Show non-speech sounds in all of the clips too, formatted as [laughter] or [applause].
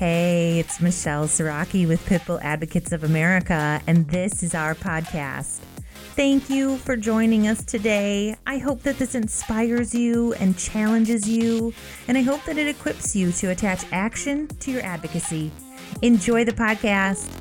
Hey, it's Michelle Siraki with Pitbull Advocates of America, and this is our podcast. Thank you for joining us today. I hope that this inspires you and challenges you, and I hope that it equips you to attach action to your advocacy. Enjoy the podcast.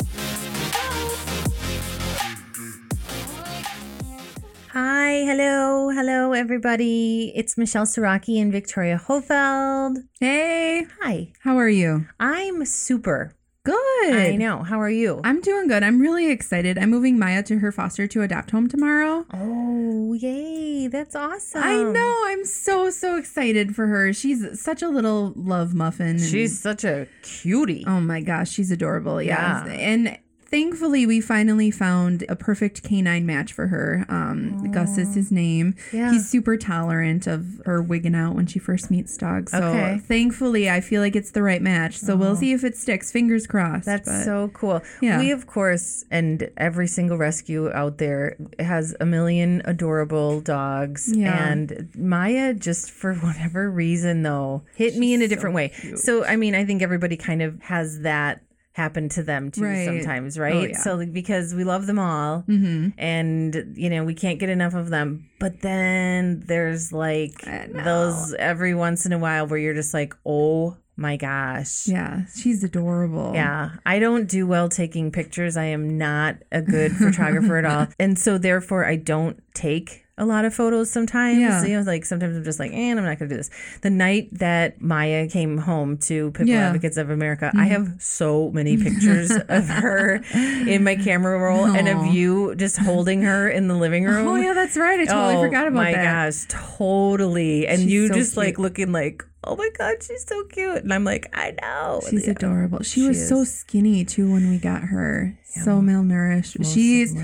Hi, hello, hello, everybody. It's Michelle Siraki and Victoria Hofeld. Hey, Hi, how are you? I'm super. Good. I know. How are you? I'm doing good. I'm really excited. I'm moving Maya to her foster to adopt home tomorrow. Oh, yay. That's awesome. I know. I'm so, so excited for her. She's such a little love muffin. She's such a cutie. oh my gosh, she's adorable. Yeah. Yeah. And thankfully, we finally found a perfect canine match for her. Um, Gus is his name. Yeah. He's super tolerant of her wigging out when she first meets dogs. So Okay. thankfully, I feel like it's the right match. So we'll see if it sticks. Fingers crossed. That's but- so cool. Yeah. We, of course, and every single rescue out there has a million adorable dogs. Yeah. And Maya, just for [laughs] whatever reason, though, hit me in a different way. So, I mean, I think everybody kind of has that happen to them too Right. sometimes, Oh, right? yeah. So, like, because we love them all Mhm. and, you know, we can't get enough of them. But then there's like those every once in a while where you're just like, oh my gosh. Yeah, she's adorable. Yeah, I don't do well taking pictures. I am not a good photographer at all. [laughs] And so therefore I don't take a lot of photos sometimes. Yeah. You know, like sometimes I'm just like, and I'm not gonna do this. The night that Maya came home to Pitbull Yeah. Mm-hmm. Advocates of America, I have so many pictures [laughs] of her in my camera roll and of you just holding her in the living room. Oh yeah, that's right. I totally Oh, forgot about my that. My gosh, totally. And She's you so just like looking like, oh my god, she's so cute. And I'm like, I know. She's Yeah. adorable. She, She was so skinny too when we got her. So malnourished. Most She's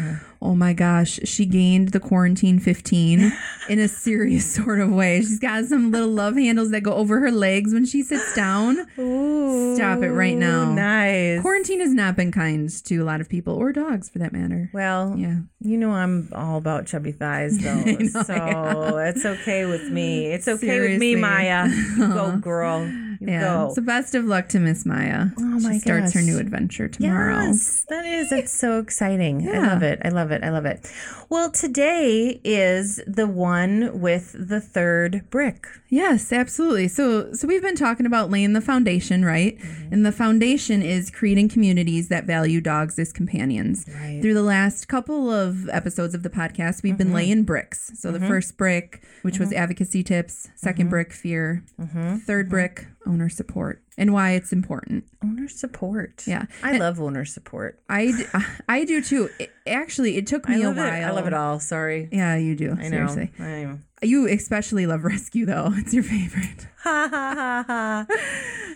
oh my gosh, she gained the quarantine 15 [laughs] in a serious sort of way. She's got some little love handles that go over her legs when she sits down. Ooh, Stop it right now. Nice. Quarantine has not been kind to a lot of people or dogs for that matter. well, Yeah. you know I'm all about chubby thighs [laughs] though, know, so yeah. it's okay with me. It's okay with me, Maya. [laughs] Go, uh-huh. girl. You Yeah. go. So best of luck to Miss Maya. Oh my she starts her new adventure tomorrow. Yes, that is. It's so exciting. I love it. I love it. I love it. Well, today is the one with the third brick. Yes, absolutely. So so we've been talking about laying the foundation, right? Mm-hmm. And the foundation is creating communities that value dogs as companions. Right. Mm-hmm. Through the last couple of episodes of the podcast, we've been laying bricks. So the first brick, which was advocacy tips, 2nd brick, fear, Mm-hmm. 3rd brick, owner support, and why it's important. Owner support. Yeah. I love owner support. I, d- [laughs] I do too. It, actually, it took me a while. it. I love it all. Sorry. Yeah, you do. I know. Seriously. I know. You especially love rescue though. It's your favorite. [laughs] Ha ha ha ha. [laughs]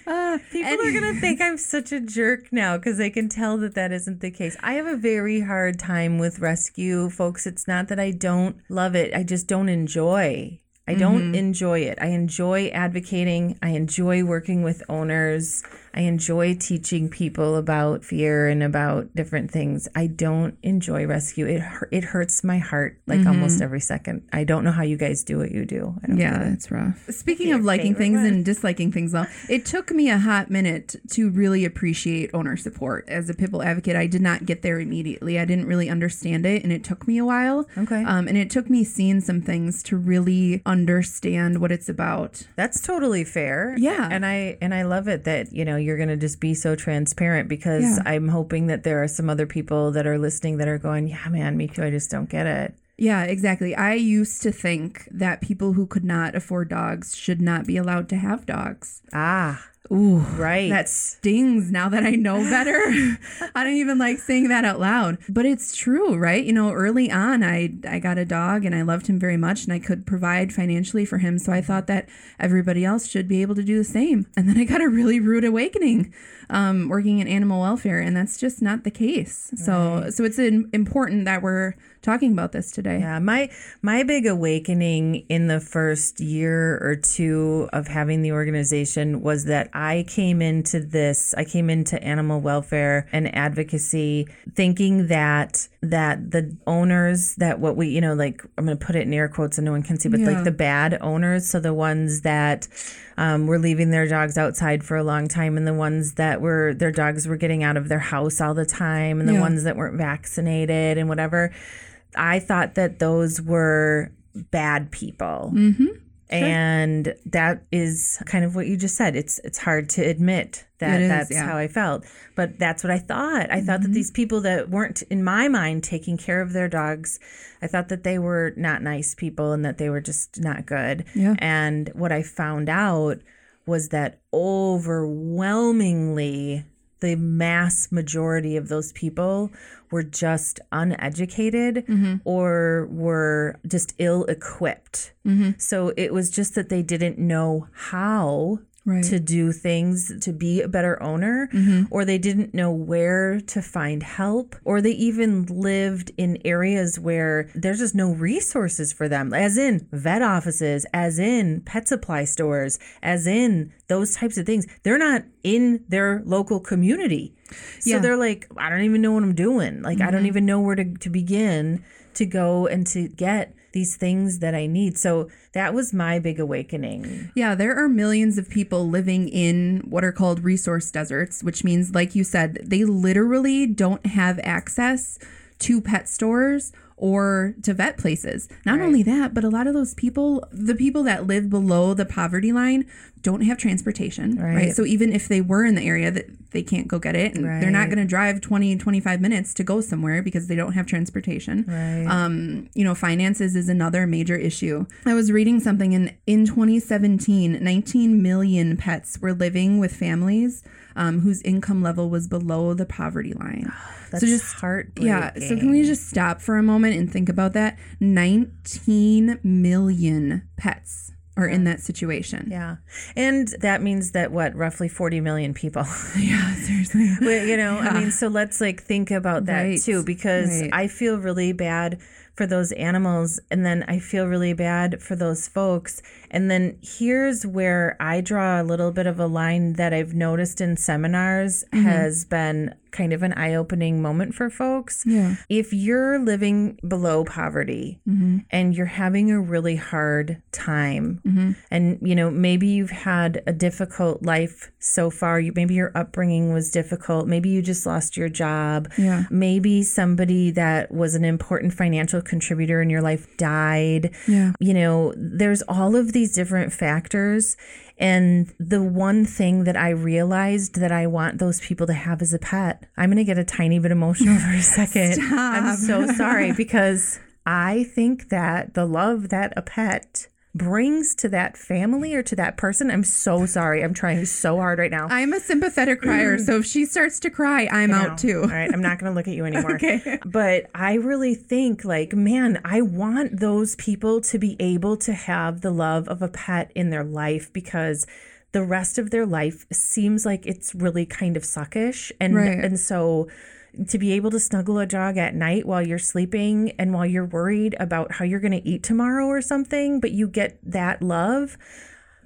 Uh, People and- are going to think I'm such a jerk now because they can tell that that isn't the case. I have a very hard time with rescue, folks. It's not that I don't love it, I just don't enjoy. I don't enjoy it. I enjoy advocating. I enjoy working with owners. I enjoy teaching people about fear and about different things. I don't enjoy rescue. It it hurts my heart like almost every second. I don't know how you guys do what you do. I don't Yeah, get that's rough. Speaking of liking things one? and disliking things, though, it took me a hot minute to really appreciate owner support. As a Pitbull advocate, I did not get there immediately. I didn't really understand it, and it took me a while. Okay. Um, and it took me seeing some things to really understand what it's about. That's totally fair. Yeah. And I and I love it that, you know, you're going to just be so transparent because Yeah. I'm hoping that there are some other people that are listening that are going, "Yeah, man, me too. I just don't get it." Yeah, exactly. I used to think that people who could not afford dogs should not be allowed to have dogs. Ah, Ooh, right. That stings now that I know better. [laughs] I don't even like saying that out loud. But it's true, right? You know, early on I I got a dog and I loved him very much and I could provide financially for him. So I thought that everybody else should be able to do the same. And then I got a really rude awakening um, working in animal welfare and that's just not the case. So so it's in, important that we're talking about this today. Yeah, my my big awakening in the first year or two of having the organization was that I came into this, I came into animal welfare and advocacy thinking that that the owners that what we, you know, like I'm going to put it in air quotes so no one can see, but Yeah. like the bad owners, so the ones that um, were leaving their dogs outside for a long time, and the ones that were their dogs were getting out of their house all the time, and the Yeah. ones that weren't vaccinated and whatever. I thought that those were bad people. Mm-hmm. And that is kind of what you just said. It's it's hard to admit that that's yeah. how I felt. But that's what I thought. I thought that Mm-hmm. these people that weren't in my mind taking care of their dogs, I thought that they were not nice people and that they were just not good. Yeah. And what I found out was that overwhelmingly the mass majority of those people were just uneducated Mm-hmm. or were just ill equipped. Mm-hmm. So it was just that they didn't know how Right. to do things to be a better owner, Mm-hmm. or they didn't know where to find help, or they even lived in areas where there's just no resources for them, as in vet offices, as in pet supply stores, as in those types of things. They're not in their local community. So Yeah. they're like, I don't even know what I'm doing. Like, I don't even know where to, to begin to go and to get these things that I need. So that was my big awakening. Yeah, there are millions of people living in what are called resource deserts, which means, like you said, they literally don't have access to pet stores or to vet places. Not Right. only that, but a lot of those people, the people that live below the poverty line, don't have transportation, right? Right. So even if they were in the area, that they can't go get it, and they're not going to drive 20, 25 minutes to go somewhere because they don't have transportation. Right. Um, you know, finances is another major issue. I was reading something in in 2017, 19 million pets were living with families um, whose income level was below the poverty line. [gasps] That's so just heartbreaking. yeah. So can we just stop for a moment and think about that? 19 million pets are in that situation. Yeah. And that means that what, roughly 40 million people. [laughs] Yeah, seriously. You know, I mean, so let's like think about that Right. too, because Right. I feel really bad for those animals. And then I feel really bad for those folks. And then here's where I draw a little bit of a line that I've noticed in seminars Mm-hmm. has been kind of an eye opening moment for folks. Yeah. If you're living below poverty Mm-hmm. and you're having a really hard time, Mm-hmm. and you know maybe you've had a difficult life so far, you maybe your upbringing was difficult, maybe you just lost your job, Yeah. maybe somebody that was an important financial contributor in your life died. Yeah. You know, there's all of these different factors. And the one thing that I realized that I want those people to have as a pet, I'm going to get a tiny bit emotional for a [laughs] second. I'm so sorry [laughs] because I think that the love that a pet brings to that family or to that person, I'm so sorry. I'm trying so hard right now. I'm a sympathetic crier, so if she starts to cry, I'm out too. All right, I'm not going to look at you anymore. [laughs] Okay. But I really think, like, man, I want those people to be able to have the love of a pet in their life because the rest of their life seems like it's really kind of suckish. And, Right. and so to be able to snuggle a dog at night while you're sleeping and while you're worried about how you're going to eat tomorrow or something, but you get that love.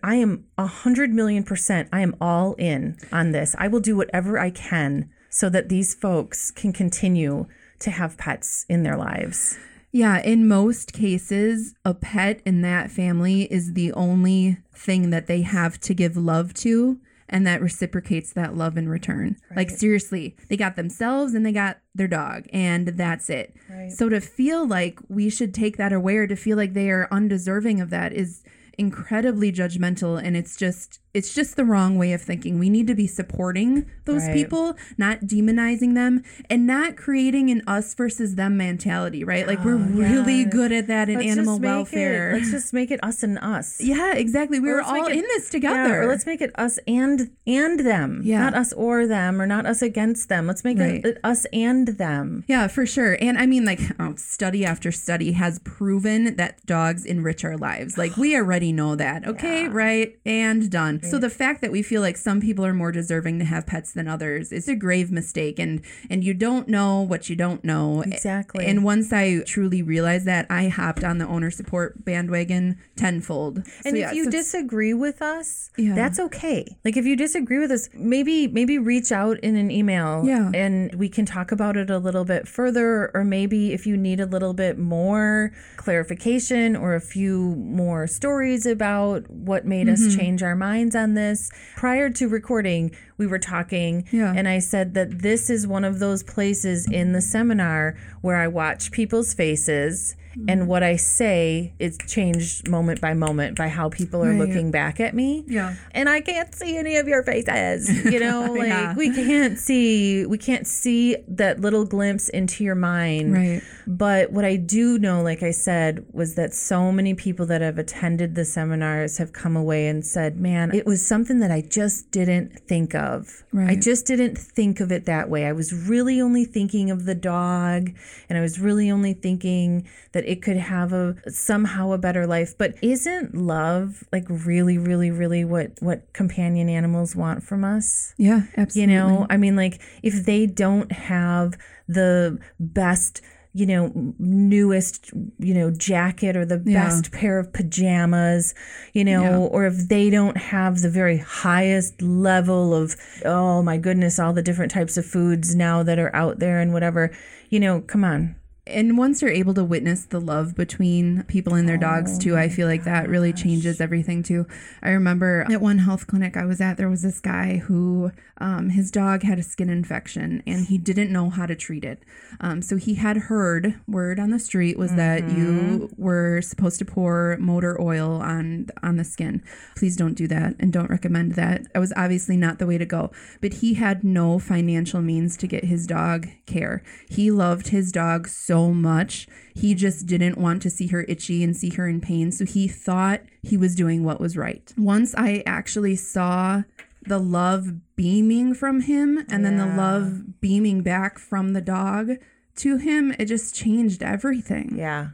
I am a hundred million percent. I am all in on this. I will do whatever I can so that these folks can continue to have pets in their lives. Yeah, in most cases, a pet in that family is the only thing that they have to give love to, and that reciprocates that love in return. Like, seriously, they got themselves and they got their dog, and that's it. Right. So, to feel like we should take that away, or to feel like they are undeserving of that, is incredibly judgmental and it's just it's just the wrong way of thinking we need to be supporting those Right. people not demonizing them and not creating an us versus them mentality right like we're oh, really yes. good at that in Let's animal welfare It, let's just make it us and us. yeah exactly we Or were all it- in this Yeah, together or let's make it us and and them. Yeah. Not us or them or not us against them. Let's make Right. it us and them. Yeah, for sure. And I mean, like, oh, study after study has proven that dogs enrich our lives. Like, we are ready already know that. Okay, right, and done. So mm. the fact that we feel like some people are more deserving to have pets than others is a grave mistake, and and you don't know what you don't know. Exactly. And once I truly realized that, I hopped on the owner support bandwagon tenfold. So, And yeah, if you so- disagree with us, Yeah. that's okay. Like if you disagree with us, maybe maybe reach out in an email Yeah. and we can talk about it a little bit further or maybe if you need a little bit more clarification or a few more stories about what made Mm-hmm. us change our minds on this. Prior to recording, we were talking Yeah. and I said that this is one of those places in the seminar where I watch people's faces Mm-hmm. and what I say is changed moment by moment by how people are Right. looking back at me. Yeah. And I can't see any of your faces. [laughs] You know, like Yeah. we can't see we can't see that little glimpse into your mind. Right. But what I do know, like I said, was that so many people that have attended the seminars have come away and said, man, it was something that I just didn't think of. I just didn't think of it that way. I was really only thinking of the dog and I was really only thinking that it could have a somehow a better life. But isn't love like really, really, really what what companion animals want from us? Yeah, absolutely. You know, I mean, like if they don't have the best, you know, newest, you know, jacket or the Yeah. best pair of pajamas, you know, Yeah. or if they don't have the very highest level of, oh my goodness, all the different types of foods now that are out there and whatever, you know, come on. And once you're able to witness the love between people and their dogs too, I feel like that really changes everything too. I remember at one health clinic I was at, there was this guy who um, his dog had a skin infection and he didn't know how to treat it. Um, so he had heard word on the street was that you were supposed to pour motor oil on on the skin. Please don't do that and don't recommend that. That was obviously not the way to go. But he had no financial means to get his dog care. He loved his dog so much. He just didn't want to see her itchy and see her in pain. So he thought he was doing what was right. Once I actually saw the love beaming from him and then the love beaming back from the dog to him, it just changed everything. Yeah.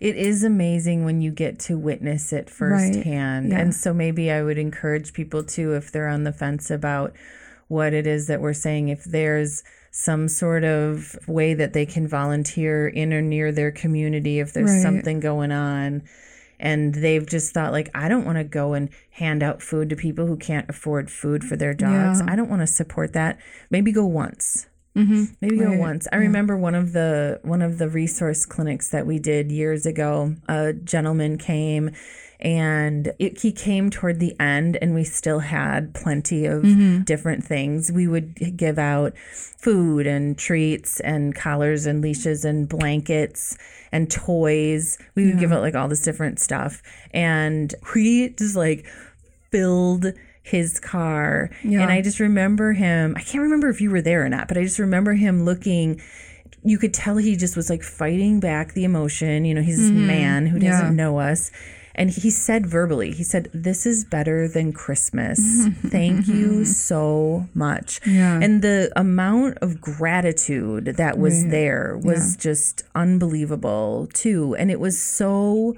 It is amazing when you get to witness it Right. firsthand. Yeah. And so maybe I would encourage people too, if they're on the fence about what it is that we're saying, if there's some sort of way that they can volunteer in or near their community, if there's Right. something going on. And they've just thought, like, I don't want to go and hand out food to people who can't afford food for their dogs. Yeah. I don't want to support that. Maybe go once Mm-hmm. maybe go once i remember one of the one of the resource clinics that we did years ago a gentleman came and it, he came toward the end and we still had plenty of Mm-hmm. different things we would give out food and treats and collars and leashes and blankets and toys we would give out like all this different stuff and we just like filled his car Yeah. and i just remember him i can't remember if you were there or not but i just remember him looking you could tell he just was like fighting back the emotion you know he's this man who doesn't Mm-hmm. Yeah. know us and he said verbally he said this is better than christmas [laughs] thank you so much Yeah. and the amount of gratitude that was Right. there was just unbelievable too and it was so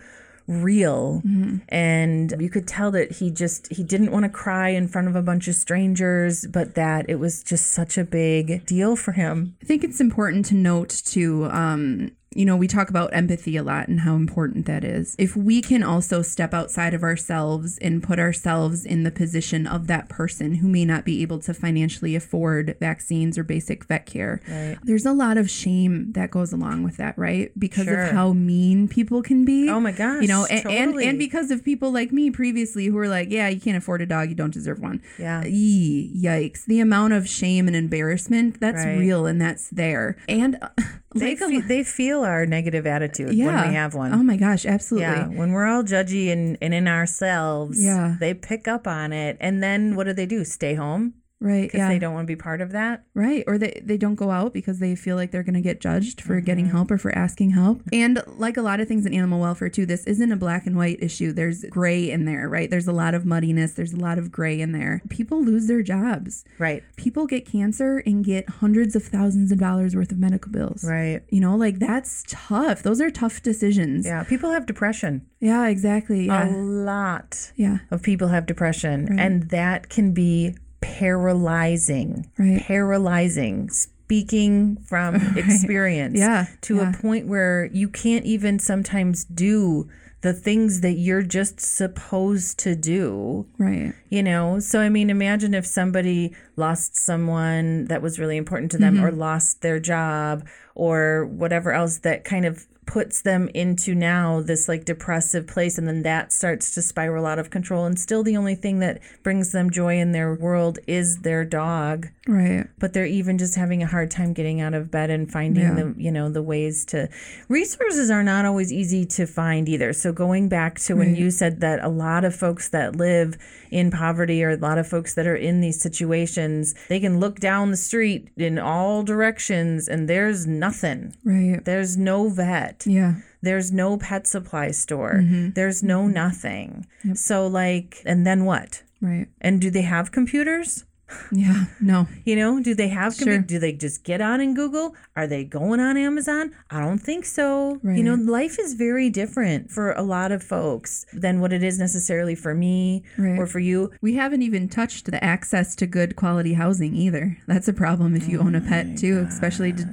real Mm-hmm. and you could tell that he just he didn't want to cry in front of a bunch of strangers but that it was just such a big deal for him I think it's important to note too. Um, you know, we talk about empathy a lot and how important that is. If we can also step outside of ourselves and put ourselves in the position of that person who may not be able to financially afford vaccines or basic vet care, Right. there's a lot of shame that goes along with that, right? Because Sure. of how mean people can be. Oh my gosh, You know, and, and totally. and because of people like me previously who were like, yeah, you can't afford a dog, you don't deserve one. Yeah. Yee, yikes. The amount of shame and embarrassment, that's Right. real and that's there. And uh, they, like fe- they feel our negative attitude yeah. when we have one Oh my gosh, absolutely. Yeah, when we're all judgy and, and in ourselves, Yeah. they pick up on it. And then what do they do? Stay home? Right. because Yeah. they don't want to be part of that. Right. Or they, they don't go out because they feel like they're going to get judged for getting Mm-hmm. help or for asking help. And like a lot of things in animal welfare, too, this isn't a black and white issue. There's gray in there, right? There's a lot of muddiness. There's a lot of gray in there. People lose their jobs. Right. People get cancer and get hundreds of thousands of dollars worth of medical bills. Right. You know, like that's tough. Those are tough decisions. Yeah. People have depression. Yeah, exactly. A lot Yeah. of people have depression, and that can be paralyzing. Right. Paralyzing. Speaking from [laughs] experience. Yeah, To yeah. a point where you can't even sometimes do the things that you're just supposed to do. Right. You know, so I mean, imagine if somebody lost someone that was really important to them, mm-hmm. or lost their job, or whatever else that kind of puts them into now this like depressive place, and then that starts to spiral out of control. And still, the only thing that brings them joy in their world is their dog Right. but they're even just having a hard time getting out of bed and finding Yeah. the you know the ways to resources are not always easy to find either so going back to when Right. you said that a lot of folks that live in poverty or a lot of folks that are in these situations they can look down the street in all directions and there's nothing Right. there's no vet Yeah. there's no pet supply store Mm-hmm. there's no nothing so like and then what Right. and do they have computers Yeah. No. [laughs] you know, do they have Sure. do they just get on in Google? Are they going on Amazon? I don't think so. Right. You know, life is very different for a lot of folks than what it is necessarily for me Right. or for you. We haven't even touched the access to good quality housing either. That's a problem if you own a pet too, especially d-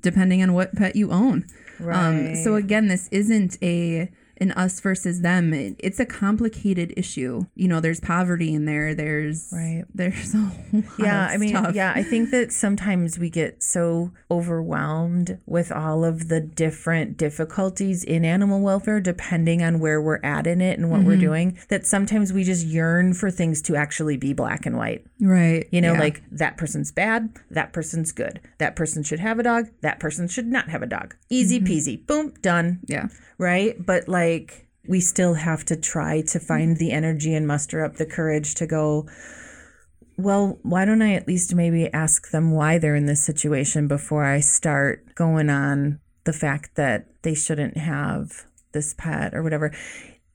depending on what pet you own. Um, so again, this isn't a an us versus them. It, it's a complicated issue. You know, there's poverty in there. There's Right. There's [laughs] a lot Yeah, I mean, stuff. yeah, I think that sometimes we get so overwhelmed with all of the different difficulties in animal welfare, depending on where we're at in it and what Mm-hmm. we're doing, that sometimes we just yearn for things to actually be black and white. Right. You know, Yeah. like that person's bad, that person's good. That person should have a dog, that person should not have a dog. Easy Mm-hmm. peasy. Boom, done. yeah. Right? But like we still have to try to find the energy and muster up the courage to go, well, why don't I at least maybe ask them why they're in this situation before I start going on the fact that they shouldn't have this pet or whatever.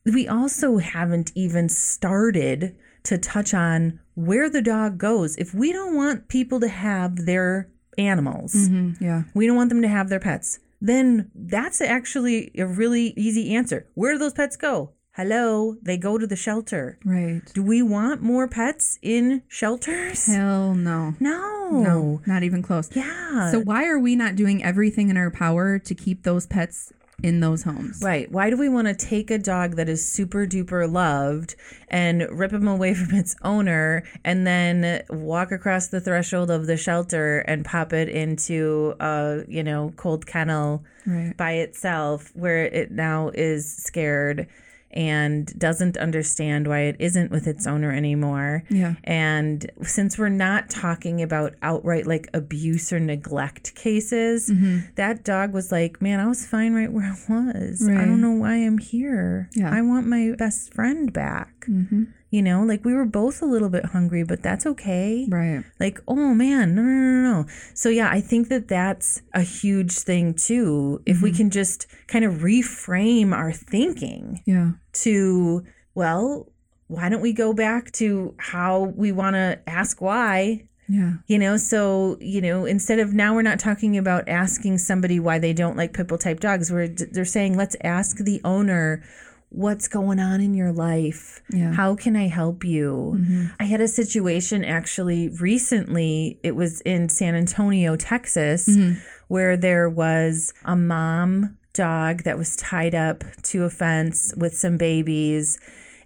We also haven't even started to touch on where the dog goes. If we don't want people to have their animals, Mhm. Yeah. we don't want them to have their pets, then that's actually a really easy answer. Where do those pets go? Hello, they go to the shelter. Right. Do we want more pets in shelters? Hell no. No. No. Not even close. Yeah. So why are we not doing everything in our power to keep those pets in those homes? Right. Why do we want to take a dog that is super duper loved and rip him away [laughs] from its owner and then walk across the threshold of the shelter and pop it into a, you know, cold kennel Right. by itself where it now is scared and doesn't understand why it isn't with its owner anymore. Yeah. And since we're not talking about outright like abuse or neglect cases, Mm-hmm. that dog was like, Man, I was fine right where I was. I don't know why I'm here. Yeah. I want my best friend back. Mm-hmm. You know, like we were both a little bit hungry, but that's okay. Right. Like, oh man, no, no, no, no. So, yeah, I think that that's a huge thing too. If Mm-hmm. we can just kind of reframe our thinking Yeah. to, well, why don't we go back to how we want to ask why? Yeah. You know, so, you know, instead of now we're not talking about asking somebody why they don't like pitbull type dogs, we're they're saying let's ask the owner what's going on in your life. Yeah. How can I help you? Mm-hmm. I had a situation actually recently. It was in San Antonio, Texas, Mm-hmm. where there was a mom dog that was tied up to a fence with some babies.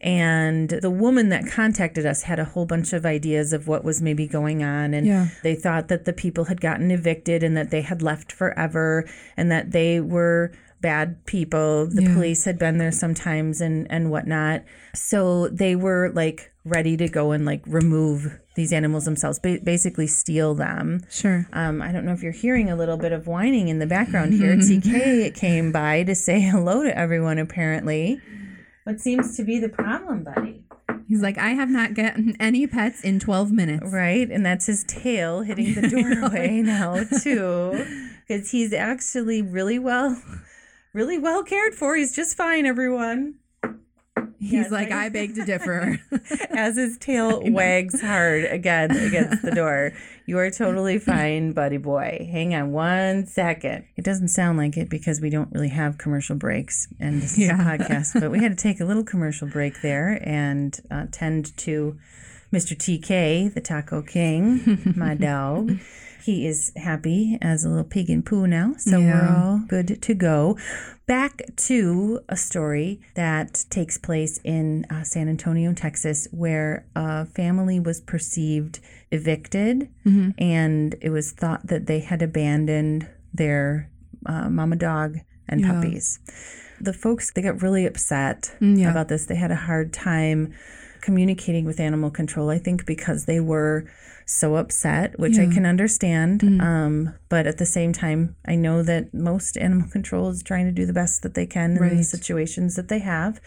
And the woman that contacted us had a whole bunch of ideas of what was maybe going on. And Yeah. they thought that the people had gotten evicted and that they had left forever and that they were bad people. The Yeah. police had been there sometimes and, and whatnot. So they were like ready to go and like remove these animals themselves, ba- basically steal them. Sure. Um, I don't know if you're hearing a little bit of whining in the background here. [laughs] TK came by to say hello to everyone, apparently. What seems to be the problem, buddy? He's like, I have not gotten any pets in 12 minutes. Right. And that's his tail hitting the [laughs] doorway [laughs] now, too. Because he's actually really well, really well cared for. He's just fine, everyone. He's Yes, like, I- I beg to differ. [laughs] As his [laughs] tail wags hard again against the door. You are totally [laughs] fine, buddy boy. Hang on one second. It doesn't sound like it because we don't really have commercial breaks and this Yeah. is a podcast, but we had to take a little commercial break there and uh, tend to Mr. TK, the Taco King, my dog. He is happy as a little pig in poo now, so we're all good to go. Back to a story that takes place in uh, San Antonio, Texas, where a family was perceived evicted, and it was thought that they had abandoned their uh, mama dog and Yeah. puppies. The folks they got really upset Mm, yeah. about this. They had a hard time communicating with animal control. I think because they were so upset, which I can understand. Mm. Um, but at the same time, I know that most animal control is trying to do the best that they can in the situations that they have.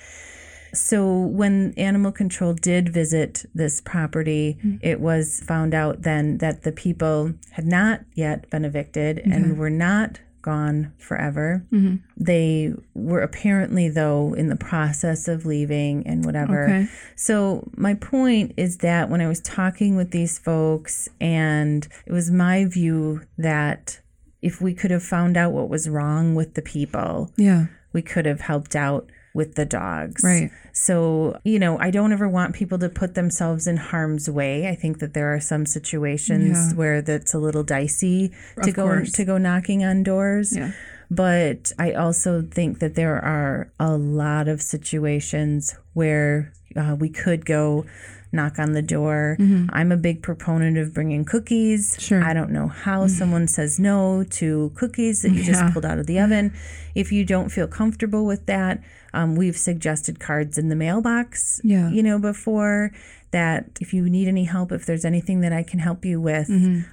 So when animal control did visit this property, Mm. it was found out then that the people had not yet been evicted and were not gone forever. Mm-hmm. They were apparently though in the process of leaving and whatever. Okay. So my point is that when I was talking with these folks and it was my view that if we could have found out what was wrong with the people, Yeah. we could have helped out with the dogs. Right. So, you know, I don't ever want people to put themselves in harm's way. I think that there are some situations Yeah. where that's a little dicey to go course. to go knocking on doors. Yeah. But I also think that there are a lot of situations where uh, we could go knock on the door. I'm a big proponent of bringing cookies. Mm-hmm. Sure. Mm-hmm. I don't know how someone says no to cookies that you Yeah. just pulled out of the oven. If you don't feel comfortable with that, um, we've suggested cards in the mailbox, Yeah. you know, before that if you need any help, if there's anything that I can help you with,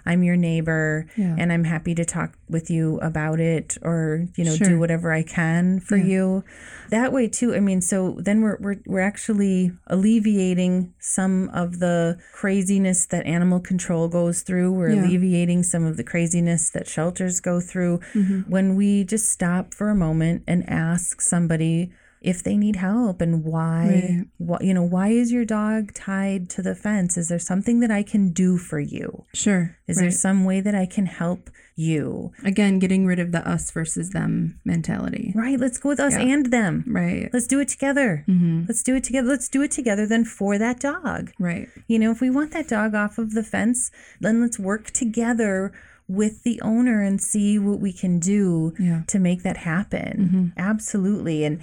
I'm your neighbor Mm-hmm. Yeah. and I'm happy to talk with you about it or, you know, Sure. do whatever I can for you. That way too. I mean, so then we're, we're, we're actually alleviating some of the craziness that animal control goes through. We're Yeah. alleviating some of the craziness that shelters go through Mm-hmm. when we just stop for a moment and ask somebody if they need help and why, Right. why you know why is your dog tied to the fence is there something that i can do for you Sure. is right. there some way that i can help you Again, getting rid of the us versus them mentality. right let's go with us Yeah. and them Right. let's do it together Mm-hmm. let's do it together let's do it together then for that dog Right. you know if we want that dog off of the fence then let's work together with the owner and see what we can do Yeah. to make that happen. Mm-hmm. Absolutely. And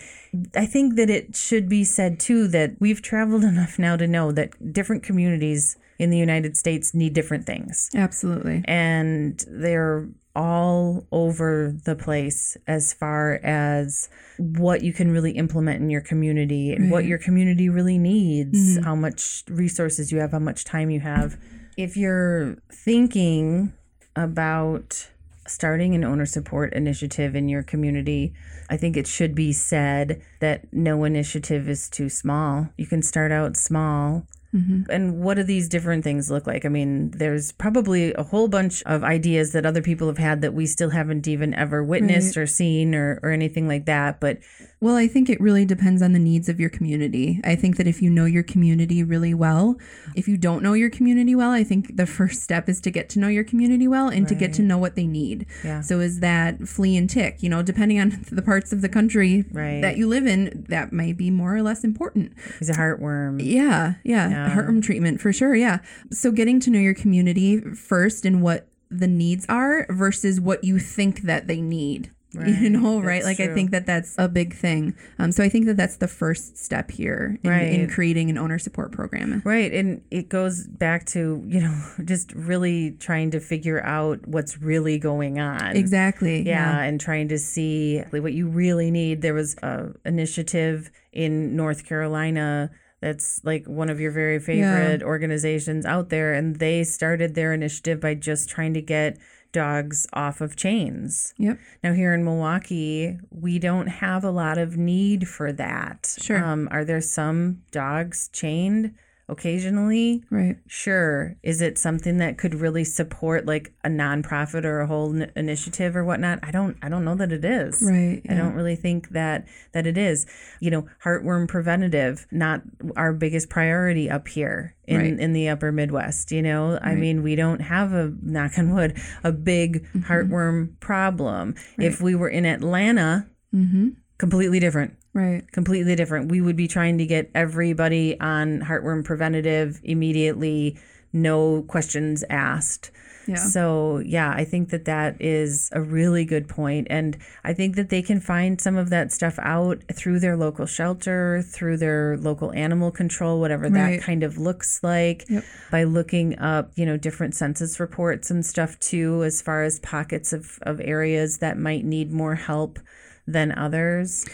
I think that it should be said too that we've traveled [laughs] enough now to know that different communities in the United States need different things. Absolutely. And they're all over the place as far as what you can really implement in your community and what your community really needs, how much resources you have, how much time you have. If you're thinking about starting an owner support initiative in your community, I think it should be said that no initiative is too small. You can start out small. Mm-hmm. And what do these different things look like? I mean, there's probably a whole bunch of ideas that other people have had that we still haven't even ever witnessed or seen or, or anything like that. But Well, I think it really depends on the needs of your community. I think that if you know your community really well, if you don't know your community well, I think the first step is to get to know your community well and to get to know what they need. Yeah. So is that flea and tick, you know, depending on [laughs] the parts of the country Right. that you live in, that might be more or less important. he's a heartworm. Yeah, yeah, heartworm treatment for sure. Yeah. So getting to know your community first and what the needs are versus what you think that they need. You know, right? that's Like I think that that's a big thing. Um, so I think that that's the first step here in, in creating an owner support program. Right. And it goes back to, you know, [laughs] just really trying to figure out what's really going on. Exactly. Yeah, and trying to see what you really need. There was a initiative in North Carolina that's like one of your very favorite organizations out there, and they started their initiative by just trying to get dogs off of chains. Yep. Now, here in Milwaukee, we don't have a lot of need for that. Sure. Um, are there some dogs chained occasionally? Right. Sure. Is it something that could really support like a nonprofit or a whole n- initiative or whatnot? I don't. I don't know that it is. Right. I don't really think that that it is. You know, heartworm preventative not our biggest priority up here in Right. in the upper Midwest. You know, I mean, we don't have a knock on wood a big Mm-hmm. heartworm problem. If we were in Atlanta, Mm-hmm. Completely different Right. completely different. We would be trying to get everybody on heartworm preventative immediately, no questions asked. Yeah. So, yeah, I think that that is a really good point. And I think that they can find some of that stuff out through their local shelter, through their local animal control, whatever Right. that kind of looks like, Yep. by looking up, you know, different census reports and stuff too, as far as pockets of, of areas that might need more help than others.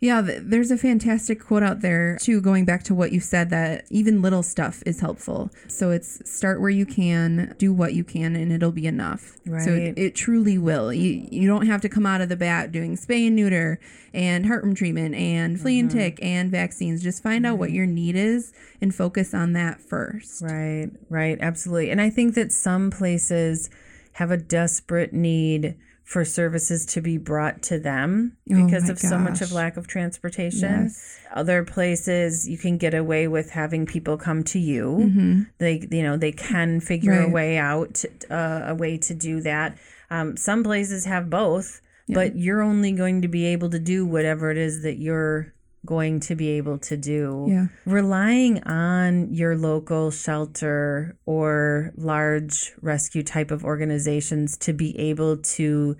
Yeah, there's a fantastic quote out there too, going back to what you said that even little stuff is helpful. So it's start where you can, do what you can, and it'll be enough. So Right. it, it truly will. You you don't have to come out of the bat doing spay and neuter and heartworm treatment and flea and mm-hmm. tick and vaccines. Just find out what mm-hmm. your need is and focus on that first. Right, right, absolutely. And I think that some places have a desperate need for services to be brought to them Oh because my of so much of lack of transportation. Yes. Other places you can get away with having people come to you. Mm-hmm. They, you know, they can figure a way out, uh, a way to do that. Um, some places have both, but you're only going to be able to do whatever it is that you're going to be able to do Yeah. relying on your local shelter or large rescue type of organizations to be able to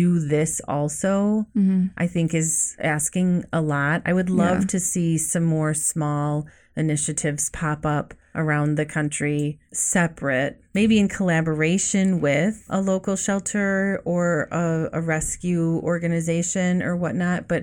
do this also Mm-hmm. i think is asking a lot i would love Yeah. to see some more small initiatives pop up around the country separate maybe in collaboration with a local shelter or a, a rescue organization or whatnot but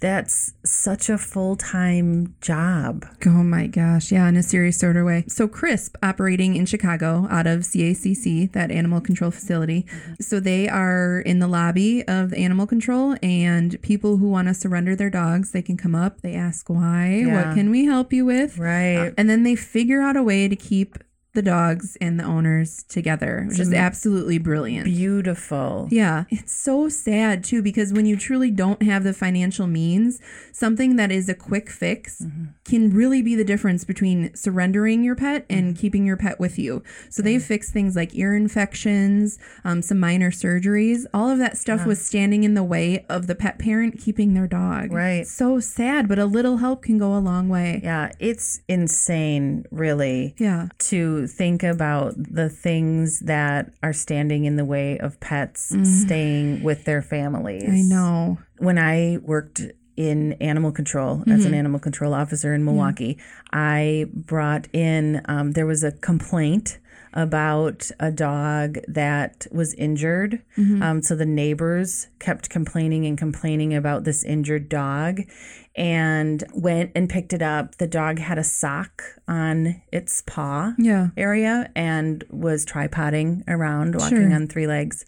that's such a full-time job Oh my gosh. Yeah, in a serious sort of way. So, CRISP operating in Chicago out of CACC, that animal control facility. So, they are in the lobby of the animal control, and people who want to surrender their dogs, they can come up, they ask why, Yeah. what can we help you with? right And then they figure out a way to keep the dogs and the owners together, which is absolutely brilliant. beautiful Yeah, it's so sad too because when you truly don't have the financial means, something that is a quick fix can really be the difference between surrendering your pet and keeping your pet with you. So they've fixed things like ear infections, um, some minor surgeries. All of that stuff was standing in the way of the pet parent keeping their dog. Right. So sad, but a little help can go a long way. yeah it's insane really Yeah. to think about the things that are standing in the way of pets staying with their families. I know. When I worked in animal control as an animal control officer in Milwaukee, I brought in, um, there was a complaint about a dog that was injured. Um, so the neighbors kept complaining and complaining about this injured dog and went and picked it up. The dog had a sock on its paw Yeah. area and was tripoding around, walking Sure. on three legs.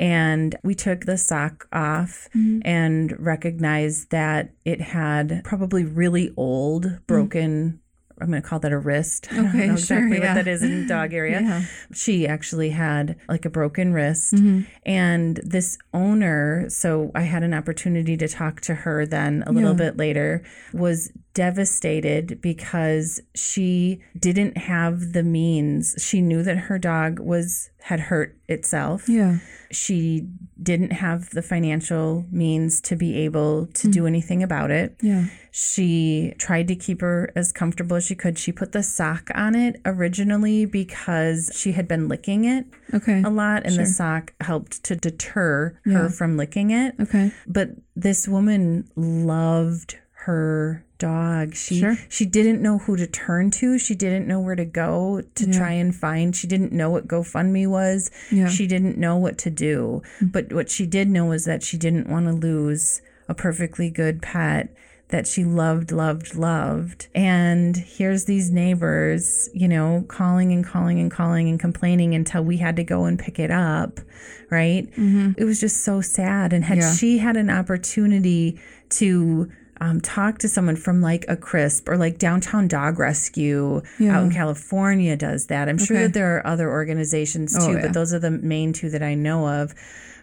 And we took the sock off Mm-hmm. and recognized that it had probably really old, broken. I'm going to call that a wrist. [laughs] I don't. Okay, know sure, exactly yeah. what that is in [laughs] dog area. Yeah. She actually had like a broken wrist. Mm-hmm. And this owner, so I had an opportunity to talk to her then a little Yeah. bit later, was devastated because she didn't have the means. She knew that her dog was had hurt itself. Yeah. She didn't have the financial means to be able to do mm. anything about it. Yeah. She tried to keep her as comfortable as she could. She put the sock on it originally because she had been licking it Okay. a lot, and Sure. the sock helped to deter Yeah. her from licking it. Okay. But this woman loved her dog. She Sure. she didn't know who to turn to. She didn't know where to go to Yeah. try and find. She didn't know what GoFundMe was. Yeah. She didn't know what to do. Mm. But what she did know was that she didn't want to lose a perfectly good pet that she loved, loved, loved. And here's these neighbors, you know, calling and calling and calling and complaining until we had to go and pick it up, right? Mm-hmm. It was just so sad. And had Yeah. she had an opportunity to um, talk to someone from like a crisp or like downtown dog rescue Yeah. out in california does that i'm sure Okay. that there are other organizations too Oh, yeah. but those are the main two that i know of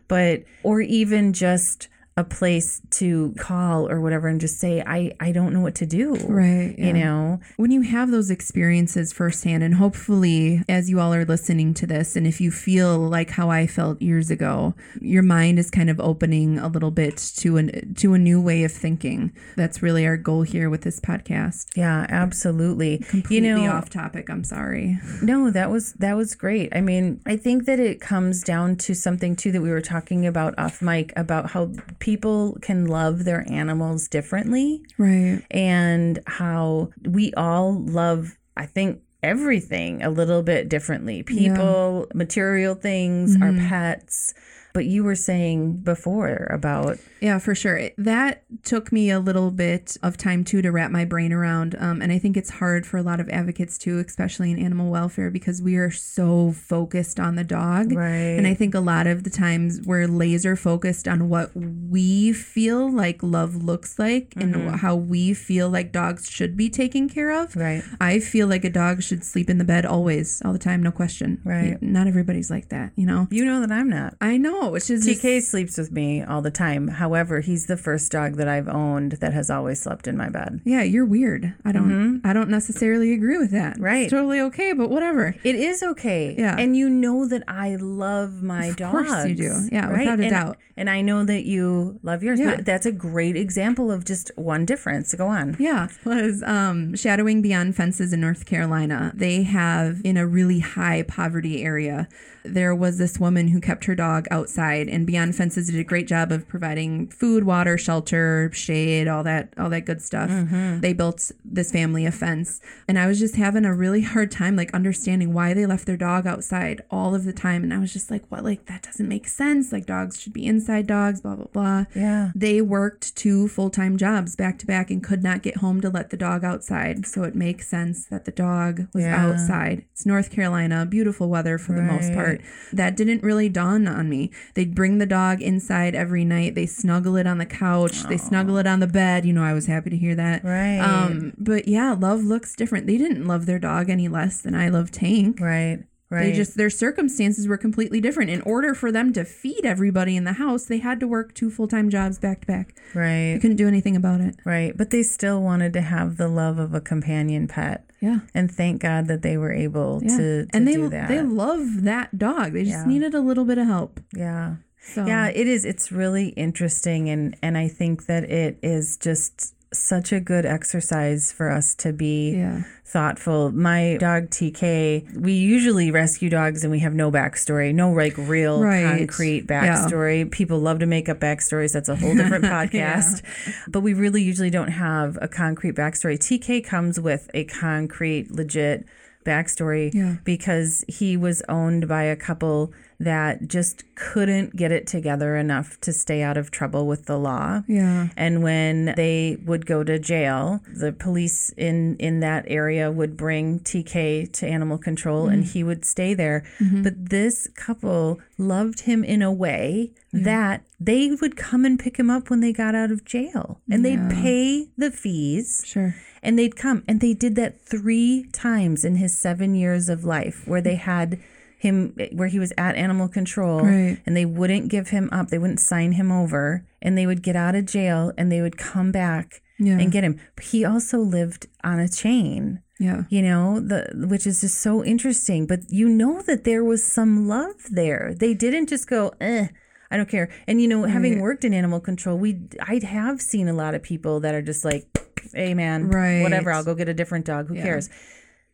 but or even just a place to call or whatever and just say i i don't know what to do Right. you know when you have those experiences firsthand, and hopefully, as you all are listening to this, and if you feel like how I felt years ago, your mind is kind of opening a little bit to an to a new way of thinking. That's really our goal here with this podcast. yeah absolutely Completely you know off topic. I'm sorry. No, that was that was great. I mean, I think that it comes down to something too that we were talking about off mic about how people can love their animals differently Right. and how we all love I think everything a little bit differently. People, material things, our mm-hmm. pets. But you were saying before about Yeah, for sure. That took me a little bit of time too to wrap my brain around. Um, and I think it's hard for a lot of advocates too, especially in animal welfare, because we are so focused on the dog. Right. And I think a lot of the times we're laser focused on what we feel like love looks like and how we feel like dogs should be taken care of. Right. I feel like a dog should sleep in the bed always, all the time, no question. Right. Not everybody's like that, you know? you know that I'm not. I know, which is just- TK sleeps with me all the time. However, he's the first dog that I've owned that has always slept in my bed. Yeah, you're weird. I don't I don't necessarily agree with that. Mm-hmm. Right. It's totally okay, but whatever. It is okay. Yeah. And you know that I love my Of dogs. course you do. Yeah, right? without a and, doubt. And I know that you love yours. Yeah. That's a great example of just one difference. Go on. Yeah, was um, shadowing beyond fences in North Carolina. They have in a really high poverty area. There was this woman who kept her dog outside, and Beyond Fences did a great job of providing food, water, shelter, shade, all that, all that good stuff. Mm-hmm. They built this family a fence, and I was just having a really hard time, like understanding why they left their dog outside all of the time. And I was just like, what? Like that doesn't make sense. Like dogs should be inside dogs. Blah blah blah. Yeah. They worked two full time jobs back to back and could not get home to let the dog outside. So it makes sense that the dog was Yeah. outside. It's North Carolina, beautiful weather for the most Right. Part. That didn't really dawn on me. They'd bring the dog inside every night. They snuggle it on the couch. They snuggle it on the bed. You know, I was happy to hear that. Right. Um, but yeah, love looks different. They didn't love their dog any less than I love Tank. Right. Right. They just their circumstances were completely different. In order for them to feed everybody in the house, they had to work two full time jobs back to back. Right. They couldn't do anything about it. Right. But they still wanted to have the love of a companion pet. Yeah. And thank God that they were able Yeah. to, to and they do that. they love that dog. They just Yeah. needed a little bit of help. yeah. So Yeah, it is. It's really interesting, and and I think that it is just such a good exercise for us to be Yeah. Thoughtful. My dog TK, we usually rescue dogs and we have no backstory, no like real Right. concrete Yeah. backstory. People love to make up backstories. That's a whole different [laughs] podcast. But we really usually don't have a concrete backstory. TK comes with a concrete, legit backstory Yeah. because he was owned by a couple that just couldn't get it together enough to stay out of trouble with the law. Yeah. And when they would go to jail, the police in in that area would bring TK to animal control and mm. he would stay there. Mm-hmm. But this couple loved him in a way that they would come and pick him up when they got out of jail. And they'd pay the fees Sure. and they'd come and they did that three times in his seven years of life where they had him where he was at animal control Right. and they wouldn't give him up they wouldn't sign him over and they would get out of jail and they would come back Yeah. and get him but he also lived on a chain Yeah. you know the which is just so interesting but you know that there was some love there they didn't just go eh I don't care. And you know, having Right. worked in animal control, we I have seen a lot of people that are just like, "Hey man, Right. whatever, I'll go get a different dog. Who Yeah. cares?"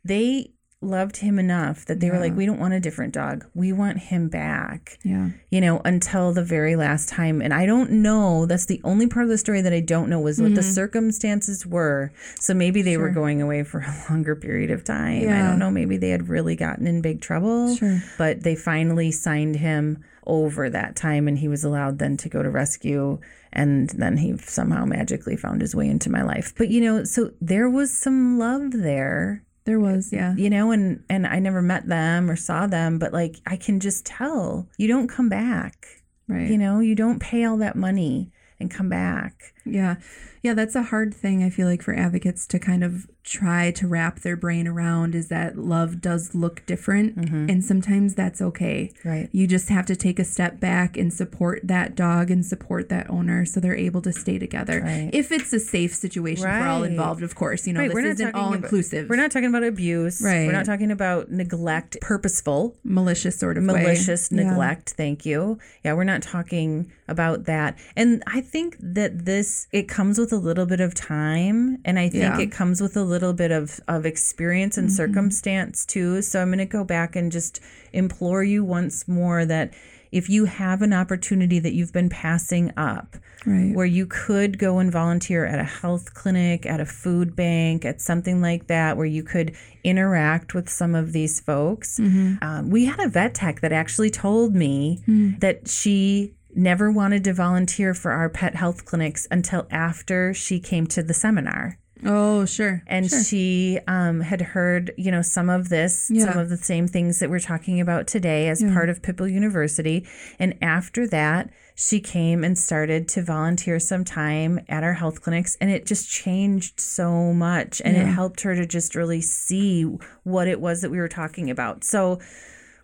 They loved him enough that they were like, "We don't want a different dog. We want him back." Yeah. you know, until the very last time. And I don't know, that's the only part of the story that I don't know was what the circumstances were. So maybe they were Mm-hmm. Going away for a [laughs] longer period of time. Yeah. I don't know. Maybe they had really gotten in big trouble. Sure. But they finally signed him over that time and he was allowed then to go to rescue and then he somehow magically found his way into my life. But you know, so there was some love there There was, yeah. you know and and i never met them or saw them but like i can just tell you don't come back Right. you know you don't pay all that money and come back Yeah. Yeah, that's a hard thing I feel like for advocates to kind of try to wrap their brain around is that love does look different mm-hmm. and sometimes that's okay. Right. You just have to take a step back and support that dog and support that owner so they're able to stay together. Right. If it's a safe situation for all involved, of course. You know, Right, this isn't talking all inclusive. we're not talking about abuse Right. we're not talking about neglect purposeful malicious sort of way. malicious Yeah. neglect thank you yeah we're not talking about that and i think that this it comes with a little bit of time and i think Yeah. Mm-hmm. it comes with a little bit of of experience and circumstance too so i'm going to go back and just implore you once more that if you have an opportunity that you've been passing up Right. where you could go and volunteer at a health clinic, at a food bank, at something like that, where you could interact with some of these folks. Um, we had a vet tech that actually told me that she never wanted to volunteer for our pet health clinics until after she came to the seminar Oh, sure. and sure. she um, had heard you know some of this Yeah. some of the same things that we're talking about today as part of Pitbull University and after that she came and started to volunteer some time at our health clinics and it just changed so much and it helped her to just really see what it was that we were talking about so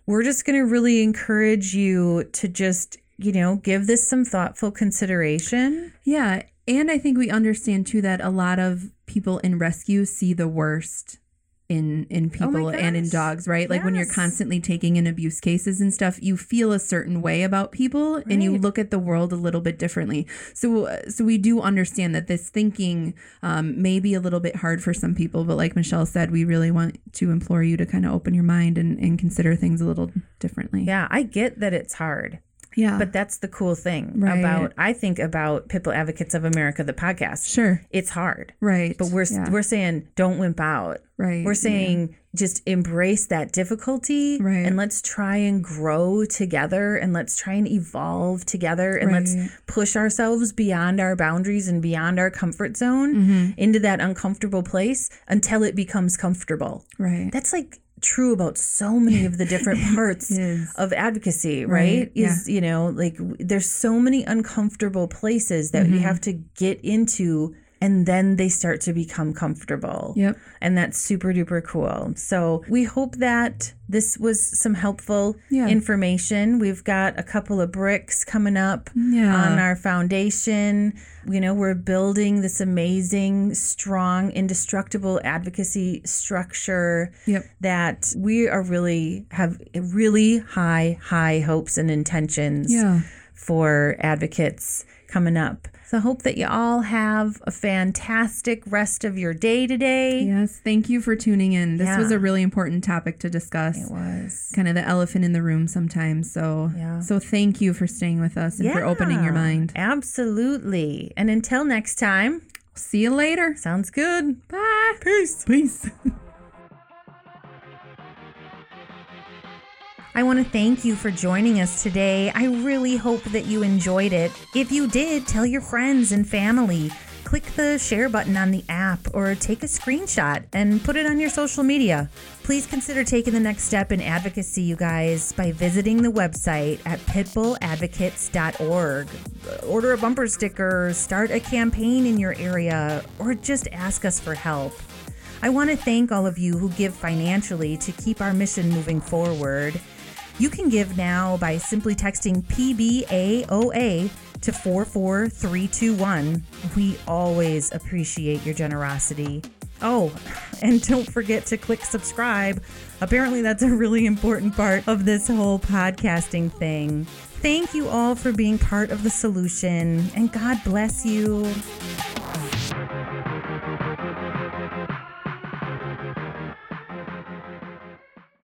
we're just going to really encourage you to just you know give this some thoughtful consideration Yeah. And I think we understand too that a lot of people in rescue see the worst in in people and in dogs, right? Like when you're constantly taking in abuse cases and stuff, you feel a certain way about people and you look at the world a little bit differently. So uh, so we do understand that this thinking um, may be a little bit hard for some people, but like Michelle said, we really want to implore you to kind of open your mind and, and consider things a little differently. yeah i get that it's hard Yeah. But that's the cool thing Right. about I think about Pitbull Advocates of America, the podcast. sure. It's hard. Right. But we're Yeah. we're saying don't wimp out. right. We're saying just embrace that difficulty Right. and let's try and grow together and let's try and evolve together and let's push ourselves beyond our boundaries and beyond our comfort zone Mm-hmm. into that uncomfortable place until it becomes comfortable. right. That's like true about so many of the different [laughs] parts of advocacy, Right, right? Is, you know, like there's so many uncomfortable places that Mm-hmm. you have to get into and then they start to become comfortable. Yep. And that's super duper cool. So we hope that this was some helpful Yeah. information. We've got a couple of bricks coming up Yeah. on our foundation. You know, we're building this amazing, strong, indestructible advocacy structure Yep. that we are really have really high, high hopes and intentions Yeah. for advocates coming up. So I hope that you all have a fantastic rest of your day today. Yes. Thank you for tuning in. This was a really important topic to discuss. It was. Kind of the elephant in the room sometimes. So, Yeah. so thank you for staying with us and for opening your mind. Absolutely. And until next time, See you later. sounds good. Bye. Peace. Peace. [laughs] I want to thank you for joining us today. I really hope that you enjoyed it. If you did, tell your friends and family. Click the share button on the app or take a screenshot and put it on your social media. Please consider taking the next step in advocacy, you guys, by visiting the website at pitbulladvocates.org. Order a bumper sticker, start a campaign in your area, or just ask us for help. I want to thank all of you who give financially to keep our mission moving forward. You can give now by simply texting PBAOA to 44321. We always appreciate your generosity. Oh, [laughs] and don't forget to click subscribe. Apparently, that's a really important part of this whole podcasting thing. Thank you all for being part of the solution, and God bless you.